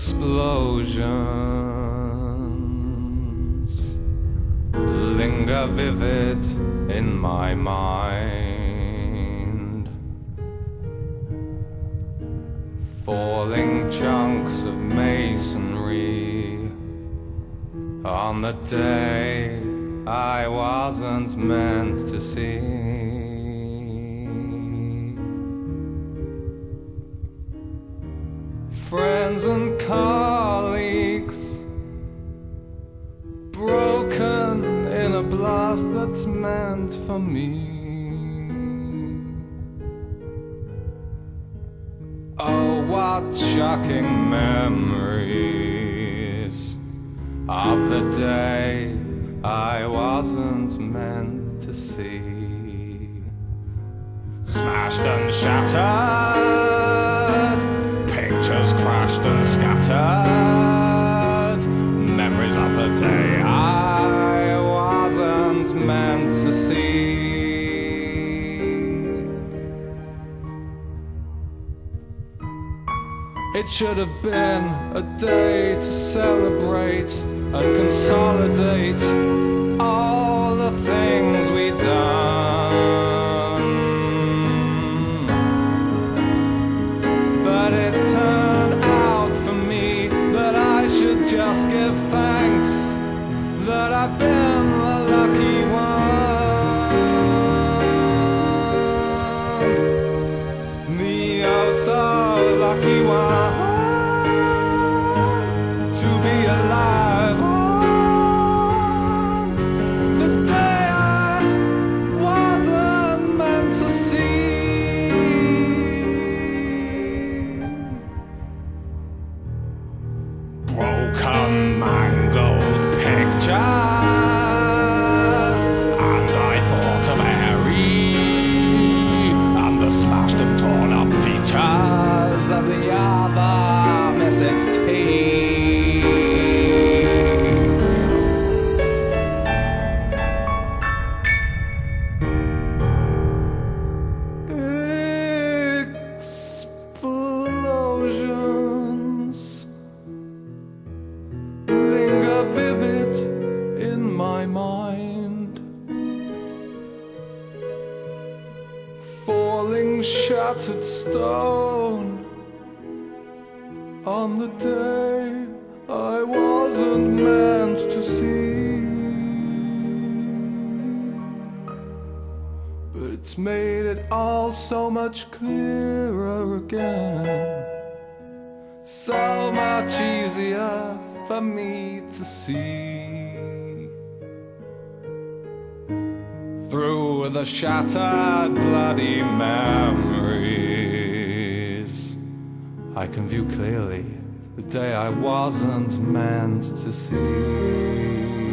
explosions linger vivid in my mind. Falling chunks of masonry on the day I wasn't meant to see. Friends and colleagues broken in a blast that's meant for me. Oh, what shocking memories of the day I wasn't meant to see. Smashed and shattered and scattered. Memories of the day I wasn't meant to see. It should have been a day to celebrate and consolidate give thanks that I've been the lucky one. The oh so lucky one to be alive Falling shattered stone on the day I wasn't meant to see. But it's made it all so much clearer again. So much easier for me to see. The shattered, bloody memories, I can view clearly the day I wasn't meant to see.